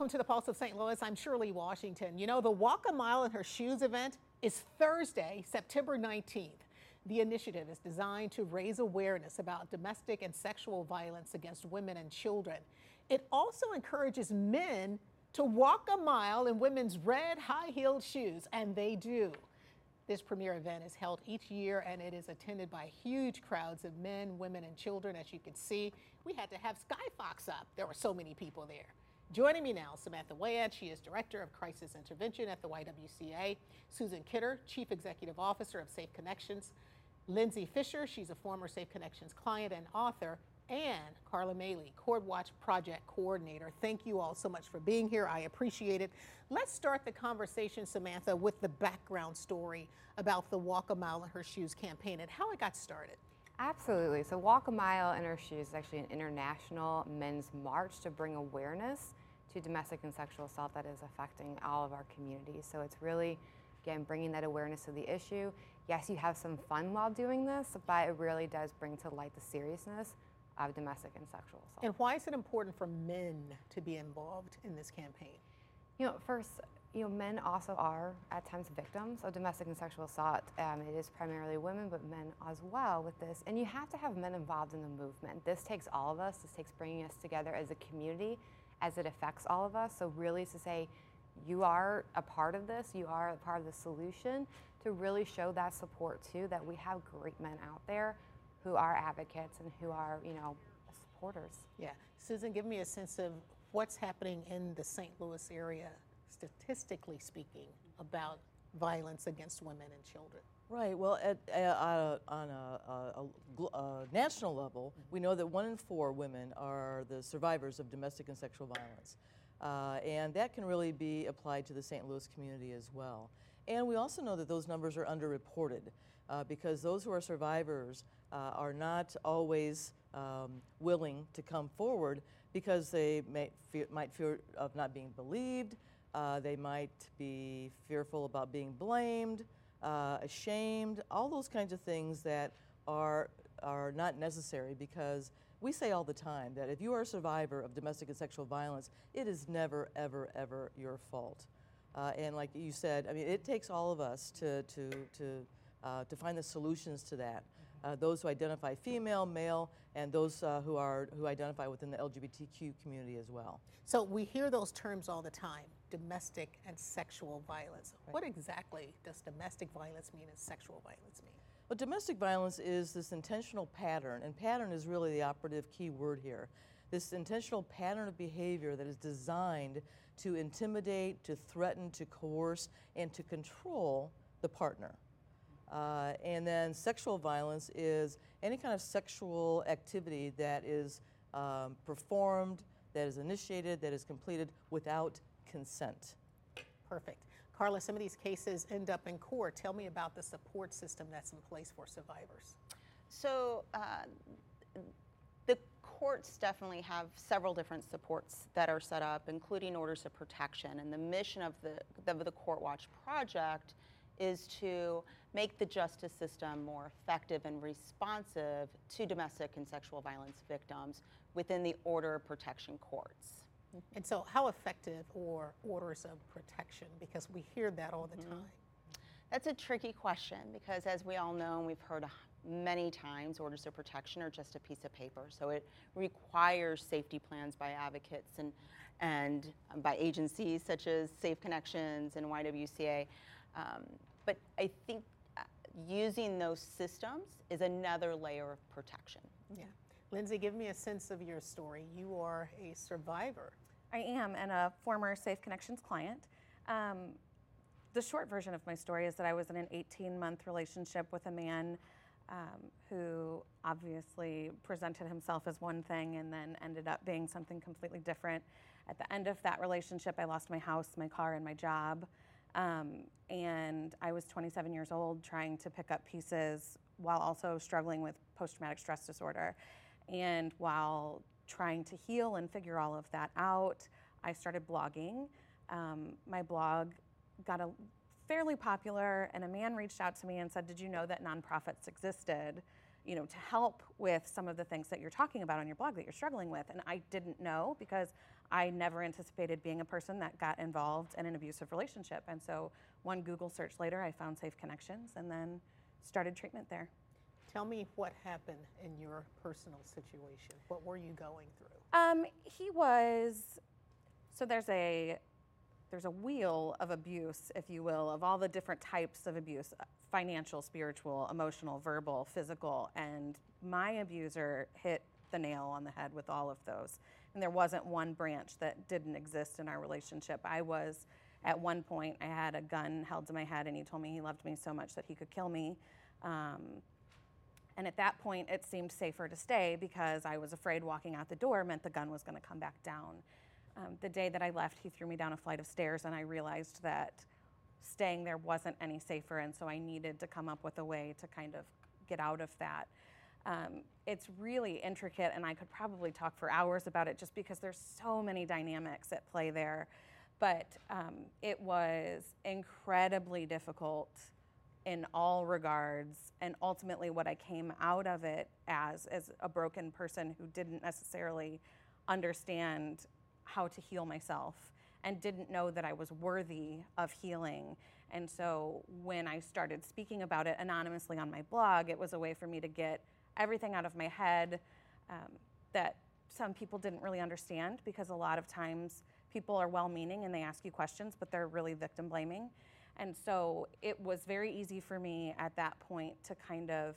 Welcome to the Pulse of St. Louis. I'm Shirley Washington. You know, the Walk a Mile in Her Shoes event is Thursday, September 19th. The initiative is designed to raise awareness about domestic and sexual violence against women and children. It also encourages men to walk a mile in women's red high heeled shoes, and they do. This premier event is held each year and it is attended by huge crowds of men, women, and children. As you can see, we had to have Skyfox up. There were so many people there. Joining me now, Samantha Wayant. She is Director of Crisis Intervention at the YWCA. Susan Kidder, Chief Executive Officer of Safe Connections. Lindsay Fischer, she's a former Safe Connections client and author and Carla Maley, Court Watch Project Coordinator. Thank you all so much for being here. I appreciate it. Let's start the conversation, Samantha, with the background story about the Walk a Mile in Her Shoes campaign and how it got started. Absolutely. So, Walk a Mile in Her Shoes is actually an international men's march to bring awareness to domestic and sexual assault that is affecting all of our communities. So, it's really, again, bringing that awareness to the issue. Yes, you have some fun while doing this, but it really does bring to light the seriousness of domestic and sexual assault. And why is it important for men to be involved in this campaign? You know, first, you know, men also are at times victims of domestic and sexual assault. Um, it is primarily women, but men as well with this. And you have to have men involved in the movement. This takes all of us. This takes bringing us together as a community, as it affects all of us. So really, to say, you are a part of this. You are a part of the solution. To really show that support too, that we have great men out there who are advocates and who are, you know, supporters. Yeah. Susan, give me a sense of what's happening in the St. Louis area, statistically speaking, about violence against women and children. Right. Well, at, uh, on a, a, a, national level, we know that one in four women are the survivors of domestic and sexual violence. Uh, and that can really be applied to the St. Louis community as well. And we also know that those numbers are underreported uh, because those who are survivors uh, are not always um, willing to come forward because they may might fear of not being believed, uh, they might be fearful about being blamed, uh, ashamed, all those kinds of things that are, are not necessary because we say all the time that if you are a survivor of domestic and sexual violence, it is never, ever, ever your fault. Uh, and like you said, I mean, it takes all of us to, to, to, uh, to find the solutions to that uh, those who identify female, male, and those uh, who are who identify within the LGBTQ community as well. So we hear those terms all the time: domestic and sexual violence. Right. What exactly does domestic violence mean and sexual violence mean? Well, domestic violence is this intentional pattern, and pattern is really the operative key word here. This intentional pattern of behavior that is designed to intimidate, to threaten, to coerce, and to control the partner. Uh, and then sexual violence is any kind of sexual activity that is um, performed, that is initiated, that is completed without consent. Perfect. Carla, some of these cases end up in court. Tell me about the support system that's in place for survivors. So, uh, the courts definitely have several different supports that are set up, including orders of protection. And the mission of the, of the Court Watch project is to make the justice system more effective and responsive to domestic and sexual violence victims within the order of protection courts. And so, how effective are orders of protection? Because we hear that all the mm-hmm. time. That's a tricky question because, as we all know, and we've heard many times, orders of protection are just a piece of paper. So it requires safety plans by advocates and and by agencies such as Safe Connections and YWCA. Um, but I think using those systems is another layer of protection. Yeah. Lindsay, give me a sense of your story. You are a survivor. I am, and a former Safe Connections client. Um, the short version of my story is that I was in an 18 month relationship with a man um, who obviously presented himself as one thing and then ended up being something completely different. At the end of that relationship, I lost my house, my car, and my job. Um, and I was 27 years old trying to pick up pieces while also struggling with post traumatic stress disorder. And while trying to heal and figure all of that out, I started blogging. Um, my blog got a fairly popular, and a man reached out to me and said, "Did you know that nonprofits existed, you know, to help with some of the things that you're talking about on your blog that you're struggling with?" And I didn't know because I never anticipated being a person that got involved in an abusive relationship. And so, one Google search later, I found Safe Connections, and then started treatment there. Tell me what happened in your personal situation. What were you going through? Um, he was so there's a there's a wheel of abuse, if you will, of all the different types of abuse uh, financial, spiritual, emotional, verbal, physical. And my abuser hit the nail on the head with all of those. And there wasn't one branch that didn't exist in our relationship. I was, at one point, I had a gun held to my head, and he told me he loved me so much that he could kill me. Um, and at that point, it seemed safer to stay because I was afraid walking out the door meant the gun was going to come back down. Um, the day that I left, he threw me down a flight of stairs, and I realized that staying there wasn't any safer, and so I needed to come up with a way to kind of get out of that. Um, it's really intricate, and I could probably talk for hours about it just because there's so many dynamics at play there. But um, it was incredibly difficult in all regards, and ultimately, what I came out of it as as a broken person who didn't necessarily understand how to heal myself and didn't know that I was worthy of healing. And so when I started speaking about it anonymously on my blog, it was a way for me to get everything out of my head um, that some people didn't really understand because a lot of times people are well meaning and they ask you questions, but they're really victim blaming. And so it was very easy for me at that point to kind of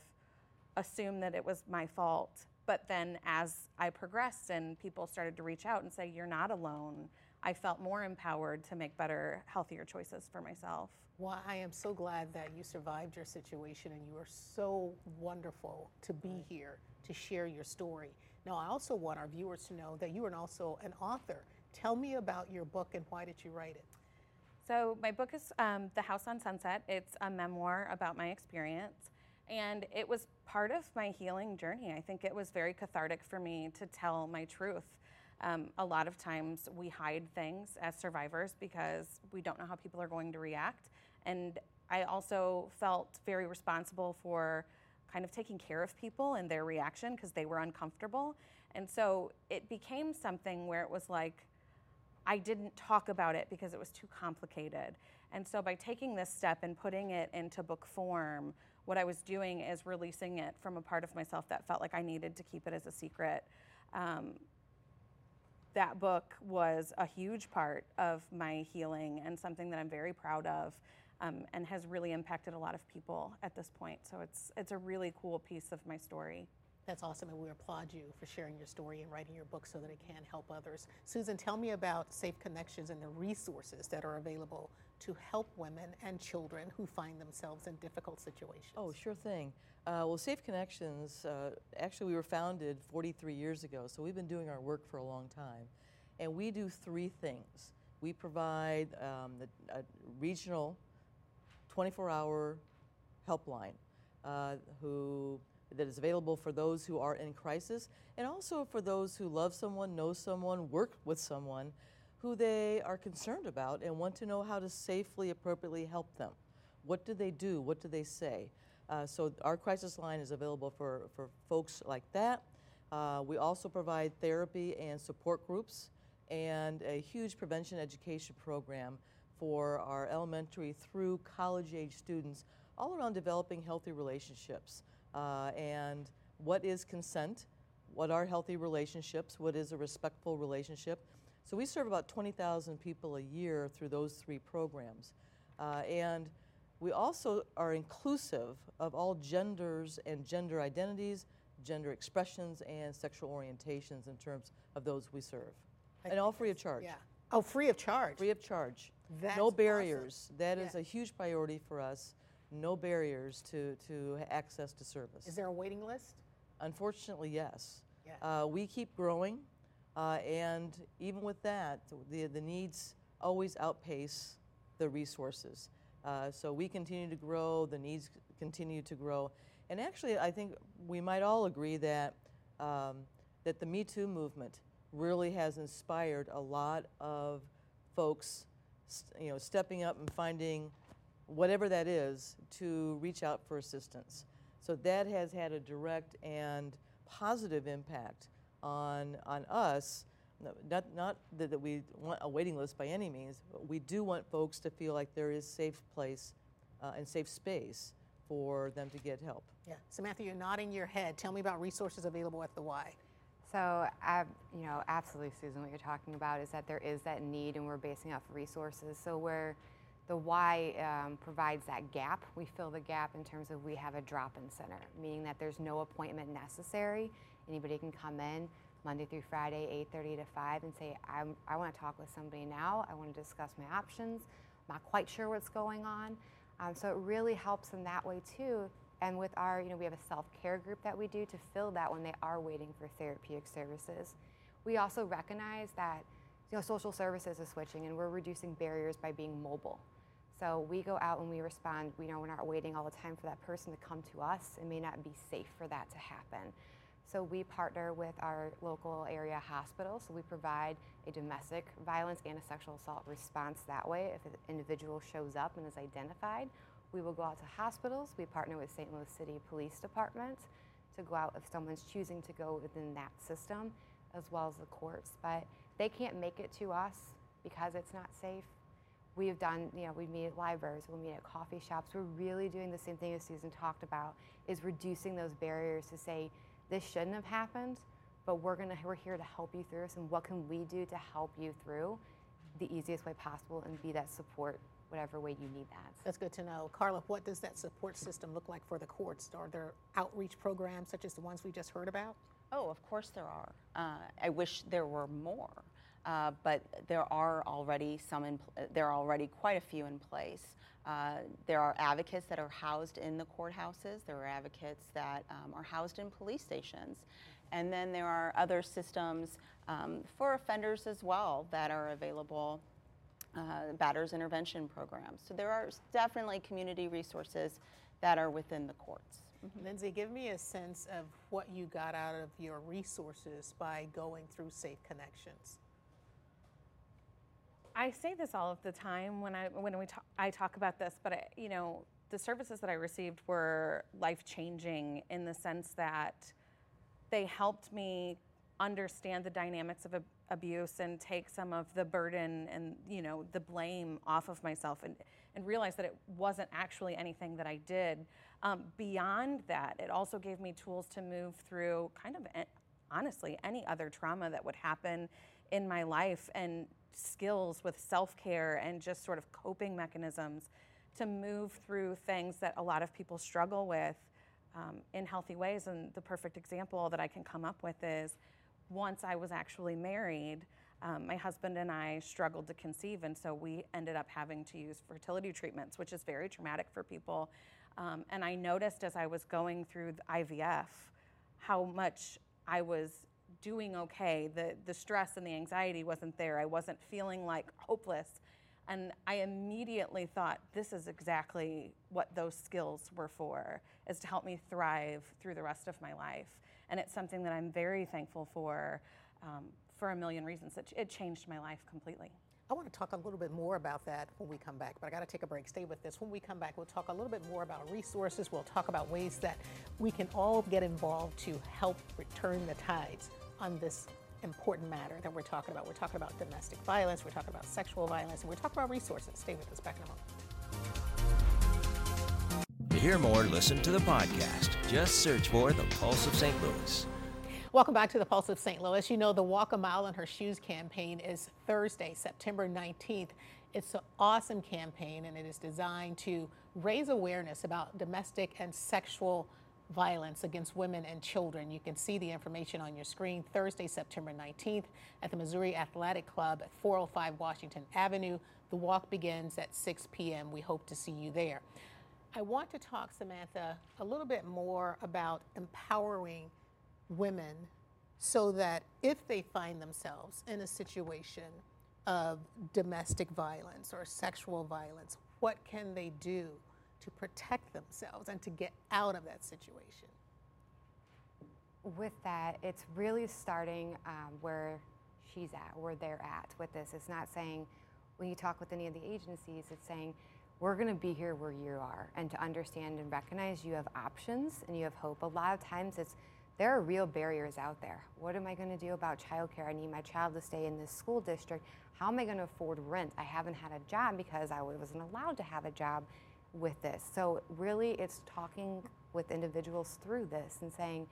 assume that it was my fault but then as I progressed and people started to reach out and say, You're not alone, I felt more empowered to make better, healthier choices for myself. Well, I am so glad that you survived your situation and you are so wonderful to be here to share your story. Now, I also want our viewers to know that you are also an author. Tell me about your book and why did you write it? So, my book is um, The House on Sunset. It's a memoir about my experience. And it was part of my healing journey. I think it was very cathartic for me to tell my truth. Um, a lot of times we hide things as survivors because we don't know how people are going to react. And I also felt very responsible for kind of taking care of people and their reaction because they were uncomfortable. And so it became something where it was like, I didn't talk about it because it was too complicated. And so by taking this step and putting it into book form, what I was doing is releasing it from a part of myself that felt like I needed to keep it as a secret. Um, that book was a huge part of my healing and something that I'm very proud of um, and has really impacted a lot of people at this point. So it's, it's a really cool piece of my story. That's awesome, and we applaud you for sharing your story and writing your book so that it can help others. Susan, tell me about Safe Connections and the resources that are available to help women and children who find themselves in difficult situations. Oh, sure thing. Uh, well, Safe Connections, uh, actually, we were founded 43 years ago, so we've been doing our work for a long time. And we do three things. We provide um, the regional 24 hour helpline uh, who that is available for those who are in crisis and also for those who love someone, know someone, work with someone who they are concerned about and want to know how to safely, appropriately help them. What do they do? What do they say? Uh, so our crisis line is available for, for folks like that. Uh, we also provide therapy and support groups and a huge prevention education program for our elementary through college age students all around developing healthy relationships uh, and what is consent, what are healthy relationships, what is a respectful relationship. So we serve about 20,000 people a year through those three programs. Uh, and we also are inclusive of all genders and gender identities, gender expressions, and sexual orientations in terms of those we serve. I and all free of charge. Yeah. Oh, free of charge. Free of charge. That's no barriers. Awesome. That yeah. is a huge priority for us no barriers to, to access to service. Is there a waiting list? Unfortunately, yes. Yeah. Uh, we keep growing, uh, and even with that, the, the needs always outpace the resources. Uh, so we continue to grow, the needs continue to grow. And actually, I think we might all agree that, um, that the Me Too movement really has inspired a lot of folks you know, stepping up and finding whatever that is to reach out for assistance. So that has had a direct and positive impact on, on us. Not, not that, that we want a waiting list by any means, but we do want folks to feel like there is safe place uh, and safe space for them to get help. Yeah. Samantha, you're nodding your head. Tell me about resources available at the Y. So, uh, you know, absolutely, Susan, what you're talking about is that there is that need and we're basing off resources. So, where the Y um, provides that gap, we fill the gap in terms of we have a drop in center, meaning that there's no appointment necessary. Anybody can come in Monday through Friday, 8.30 to 5, and say, I'm, I want to talk with somebody now. I want to discuss my options. I'm not quite sure what's going on. Um, so, it really helps in that way, too. And with our, you know, we have a self-care group that we do to fill that when they are waiting for therapeutic services. We also recognize that, you know, social services is switching and we're reducing barriers by being mobile. So we go out and we respond. We know we're not waiting all the time for that person to come to us. It may not be safe for that to happen. So we partner with our local area hospital. So we provide a domestic violence and a sexual assault response that way if an individual shows up and is identified. We will go out to hospitals. We partner with St. Louis City Police Department to go out if someone's choosing to go within that system, as well as the courts. But they can't make it to us because it's not safe. We've done, you know, we meet at libraries, we meet at coffee shops. We're really doing the same thing as Susan talked about, is reducing those barriers to say, this shouldn't have happened, but we're gonna, we're here to help you through this, and what can we do to help you through the easiest way possible and be that support whatever way you need that. That's good to know. Carla, what does that support system look like for the courts? Are there outreach programs such as the ones we just heard about? Oh, of course there are. Uh, I wish there were more, uh, but there are already some. In, there are already quite a few in place. Uh, there are advocates that are housed in the courthouses. There are advocates that um, are housed in police stations, and then there are other systems um, for offenders as well that are available uh, batters intervention programs. So there are definitely community resources that are within the courts. Mm-hmm. Lindsay, give me a sense of what you got out of your resources by going through Safe Connections. I say this all of the time when I when we talk, I talk about this, but I, you know the services that I received were life changing in the sense that they helped me understand the dynamics of abuse and take some of the burden and you know the blame off of myself and, and realize that it wasn't actually anything that I did. Um, beyond that, it also gave me tools to move through kind of honestly any other trauma that would happen in my life and skills with self-care and just sort of coping mechanisms to move through things that a lot of people struggle with um, in healthy ways. And the perfect example that I can come up with is once I was actually married, um, my husband and I struggled to conceive, and so we ended up having to use fertility treatments, which is very traumatic for people. Um, and I noticed as I was going through IVF how much I was doing okay. The, the stress and the anxiety wasn't there. I wasn't feeling like hopeless. And I immediately thought, this is exactly what those skills were for, is to help me thrive through the rest of my life and it's something that I'm very thankful for um, for a million reasons. It, it changed my life completely. I want to talk a little bit more about that when we come back, but I got to take a break. Stay with this. When we come back, we'll talk a little bit more about resources. We'll talk about ways that we can all get involved to help return the tides on this important matter that we're talking about. We're talking about domestic violence, we're talking about sexual violence, and we're talking about resources. Stay with us back in a moment. To hear more, listen to the podcast. Just search for The Pulse of St. Louis. Welcome back to the Pulse of St. Louis. You know, the Walk a Mile in Her Shoes campaign is Thursday, September 19th. It's an awesome campaign and it is designed to raise awareness about domestic and sexual violence against women and children. You can see the information on your screen Thursday, September 19th at the Missouri Athletic Club at 405 Washington Avenue. The walk begins at 6 p.m. We hope to see you there. I want to talk, Samantha, a little bit more about empowering women so that if they find themselves in a situation of domestic violence or sexual violence, what can they do to protect themselves and to get out of that situation? With that, it's really starting um, where she's at, where they're at with this. It's not saying, when you talk with any of the agencies, it's saying, we're going to be here where you are and to understand and recognize you have options and you have hope. A lot of times it's there are real barriers out there. What am I going to do about childcare? I need my child to stay in this school district. How am I going to afford rent? I haven't had a job because I wasn't allowed to have a job with this. So, really, it's talking with individuals through this and saying,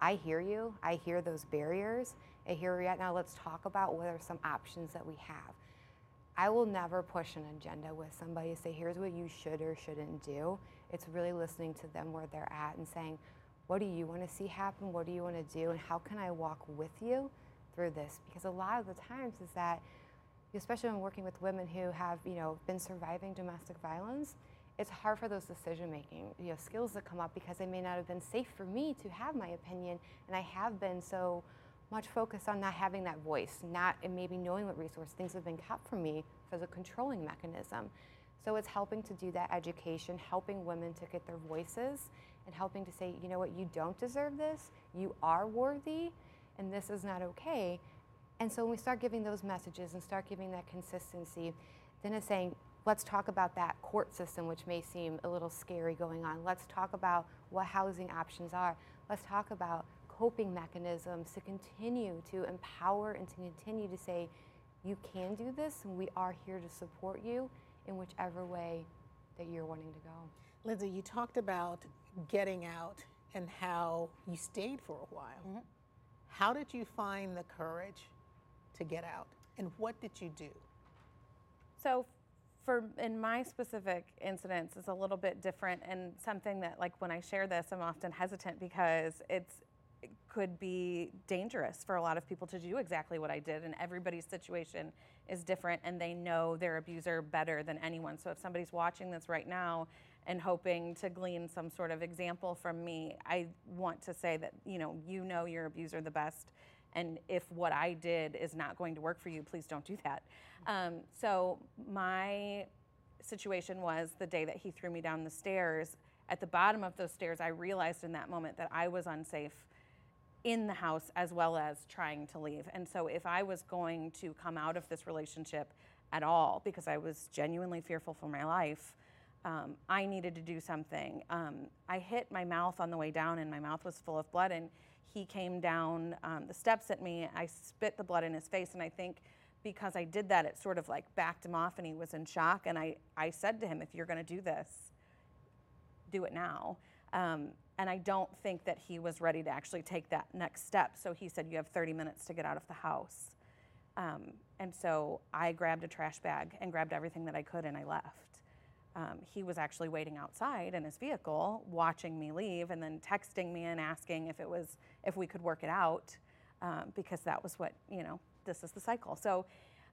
I hear you. I hear those barriers. I hear you. Now, let's talk about what are some options that we have. I will never push an agenda with somebody to say, here's what you should or shouldn't do. It's really listening to them where they're at and saying, what do you want to see happen? What do you want to do? And how can I walk with you through this? Because a lot of the times is that, especially when working with women who have, you know, been surviving domestic violence, it's hard for those decision making you know skills to come up because they may not have been safe for me to have my opinion and i have been so much focused on not having that voice not and maybe knowing what resource things have been kept from me as a controlling mechanism. So it's helping to do that education helping women to get their voices and helping to say you know what? You don't deserve this. You are worthy and this is not okay. And so when we start giving those messages and start giving that consistency then it's saying Let's talk about that court system, which may seem a little scary going on. Let's talk about what housing options are. Let's talk about coping mechanisms to continue to empower and to continue to say, you can do this, and we are here to support you in whichever way that you're wanting to go. Lindsay, you talked about getting out and how you stayed for a while. Mm-hmm. How did you find the courage to get out, and what did you do? So, for in my specific incidents is a little bit different and something that like when I share this I'm often hesitant because it's it could be dangerous for a lot of people to do exactly what I did and everybody's situation is different and they know their abuser better than anyone. So if somebody's watching this right now and hoping to glean some sort of example from me, I want to say that you know you know your abuser the best and if what I did is not going to work for you, please don't do that. Um, so my situation was the day that he threw me down the stairs. At the bottom of those stairs, I realized in that moment that I was unsafe in the house as well as trying to leave. And so if I was going to come out of this relationship at all, because I was genuinely fearful for my life, um, I needed to do something. Um, I hit my mouth on the way down, and my mouth was full of blood. And he came down um, the steps at me. I spit the blood in his face, and I think because I did that, it sort of like backed him off, and he was in shock. And I, I said to him, "If you're going to do this, do it now." Um, and I don't think that he was ready to actually take that next step. So he said, "You have 30 minutes to get out of the house." Um, and so I grabbed a trash bag and grabbed everything that I could, and I left um, he was actually waiting outside in his vehicle, watching me leave, and then texting me and asking if it was if we could work it out, um, because that was what you know. This is the cycle. So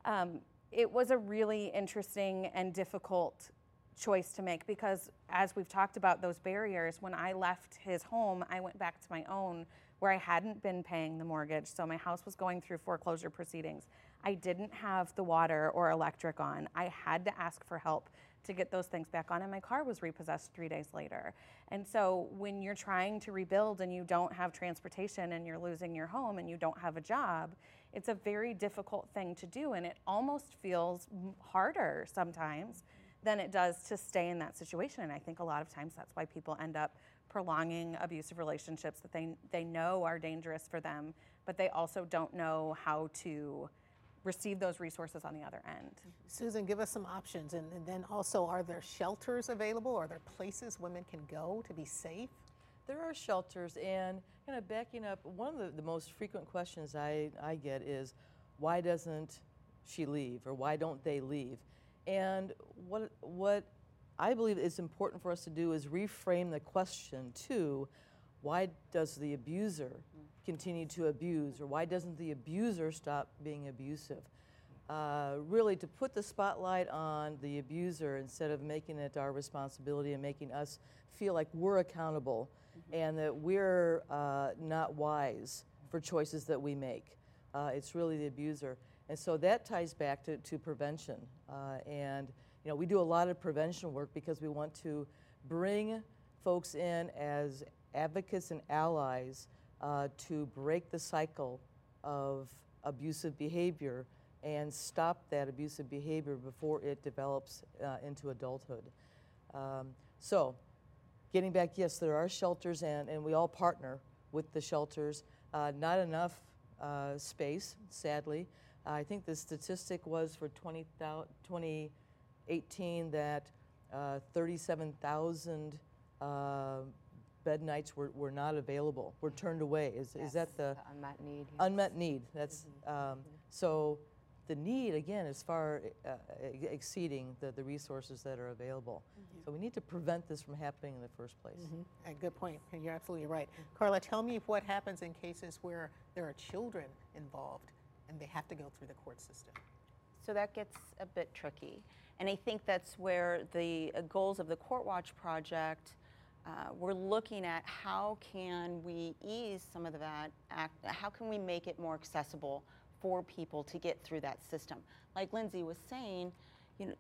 um, it was a really interesting and difficult choice to make because, as we've talked about those barriers, when I left his home, I went back to my own where I hadn't been paying the mortgage. So my house was going through foreclosure proceedings. I didn't have the water or electric on. I had to ask for help to get those things back on, and my car was repossessed three days later. And so, when you're trying to rebuild and you don't have transportation and you're losing your home and you don't have a job, it's a very difficult thing to do, and it almost feels harder sometimes than it does to stay in that situation. And I think a lot of times that's why people end up prolonging abusive relationships that they, they know are dangerous for them, but they also don't know how to receive those resources on the other end. Susan, give us some options. And, and, then also, are there shelters available? Are there places women can go to be safe? There are shelters. And kind of backing up, one of the, the most frequent questions I, I get is why doesn't she leave or why don't they leave? And what, what I believe is important for us to do is reframe the question to why does the abuser continue to abuse, or why doesn't the abuser stop being abusive? uh, really to put the spotlight on the abuser instead of making it our responsibility and making us feel like we're accountable and that we're uh, not wise for choices that we make. Uh, it's really the abuser. And so that ties back to, to prevention. Uh, and, you know, we do a lot of prevention work because we want to bring folks in as advocates and allies uh, to break the cycle of abusive behavior and stop that abusive behavior before it develops uh, into adulthood. Um, so, getting back, yes, there are shelters, and, and we all partner with the shelters. Uh, not enough uh, space, sadly. I think the statistic was for 20, 2018 that uh, 37,000 uh, bed nights were, were not available, were turned away. Is, is that the, The unmet need. yes. unmet need? That's um, so. The need again is far uh, exceeding the, the resources that are available. So we need to prevent this from happening in the first place. A good point, and you're absolutely right. Carla, tell me what happens in cases where there are children involved and they have to go through the court system. So that gets a bit tricky. And I think that's where the uh, goals of the Court Watch project, uh, we're looking at how can we ease some of that, act, how can we make it more accessible for people to get through that system. Like Lindsay was saying, you know,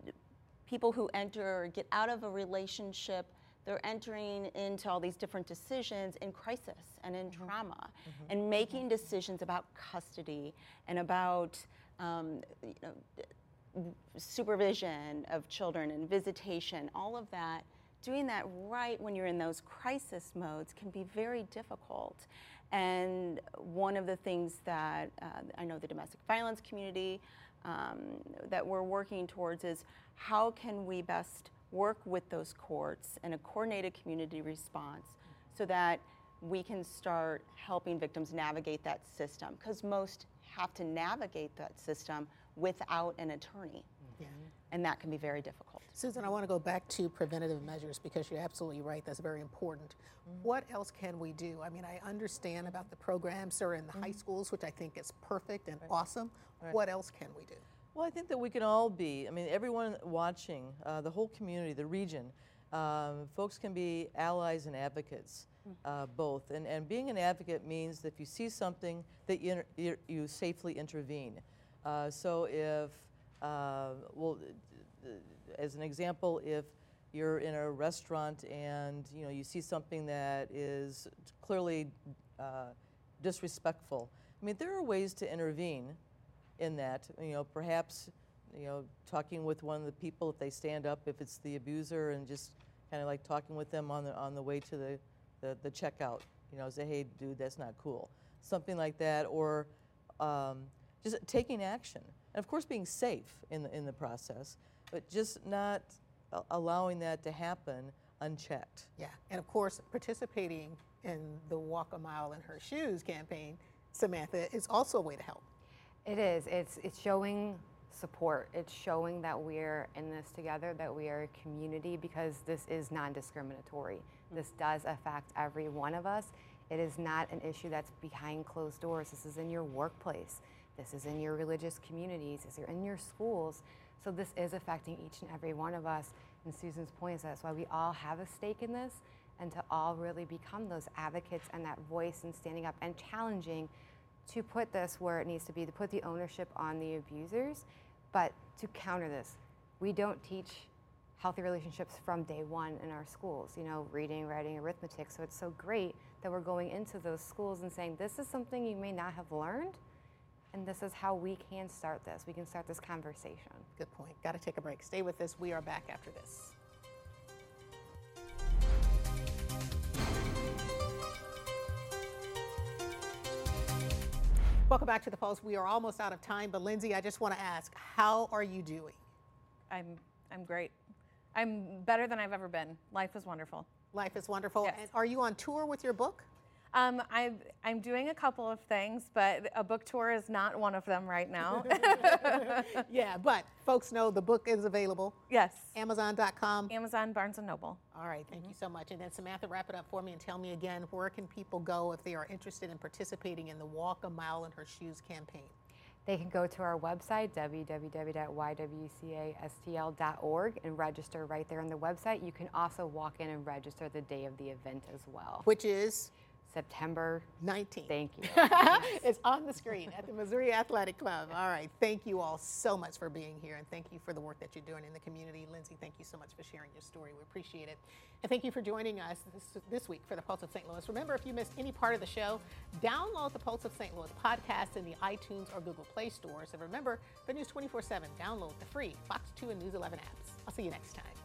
people who enter or get out of a relationship, they're entering into all these different decisions in crisis and in trauma and making decisions about custody and about um, you know, supervision of children and visitation, all of that, doing that right when you're in those crisis modes can be very difficult. And one of the things that uh, I know the domestic violence community um, that we're working towards is how can we best work with those courts in a coordinated community response so that we can start helping victims navigate that system? Because most have to navigate that system without an attorney. And that can be very difficult Susan, I want to go back to preventative measures because you're absolutely right. That's very important. What else can we do? I mean, I understand about the programs that are in the high schools, which I think is perfect and awesome. What else can we do? Well, I think that we can all be, I mean, everyone watching, uh, the whole community, the region, um, folks can be allies and advocates, uh, both. And, and being an advocate means that if you see something, that you, you safely intervene. Uh, so if, uh, well, as an example, if you're in a restaurant and you know you see something that is clearly uh, disrespectful, I mean, there are ways to intervene in that. You know, perhaps, you know, talking with one of the people if they stand up, if it's the abuser, and just kind of like talking with them on the on the way to the, the, the checkout. You know, say, hey, dude, that's not cool. Something like that, or um, just taking action, and of course being safe in the in the process, but just not a- allowing that to happen unchecked. Yeah, and of course, participating in the Walk a Mile in Her Shoes campaign, Samantha, is also a way to help. It is. It's it's showing support. It's showing that we're in this together, that we are a community because this is non-discriminatory. Mm. This does affect every one of us. It is not an issue that's behind closed doors. This is in your workplace. This is in your religious communities. This is in your schools. So this is affecting each and every one of us. And Susan's point is that's why we all have a stake in this and to all really become those advocates and that voice and standing up and challenging to put this where it needs to be, to put the ownership on the abusers, but to counter this. We don't teach healthy relationships from day one in our schools, you know, reading, writing, arithmetic. So it's so great that we're going into those schools and saying, this is something you may not have learned, and this is how we can start this. We can start this conversation. Good point. Got to take a break. Stay with us. We are back after this. Welcome back to the Pulse. We are almost out of time, but Lindsay, I just want to ask, how are you doing? I'm I'm great. I'm better than I've ever been. Life is wonderful. Life is wonderful. Yes. And are you on tour with your book? Um, I'm I'm doing a couple of things, but a book tour is not one of them right now. Yeah, but folks know the book is available. yes. Amazon.com. Amazon, Barnes and Noble. All right, thank you so much. And then Samantha, wrap it up for me and tell me again where can people go if they are interested in participating in the Walk a Mile in Her Shoes campaign? They can go to our website, www.ywcastl.org, and register right there on the website. You can also walk in and register the day of the event as well. Which is September 19th. Thank you. it's on the screen at the Missouri Athletic Club. All right. Thank you all so much for being here and thank you for the work that you're doing in the community. Lindsay, thank you so much for sharing your story. We appreciate it. And thank you for joining us this, this week for the Pulse of St. Louis. Remember, if you missed any part of the show, download the Pulse of St. Louis podcast in the iTunes or Google Play stores. And remember, the News 24 7, download the free Fox 2 and News 11 apps. I'll see you next time.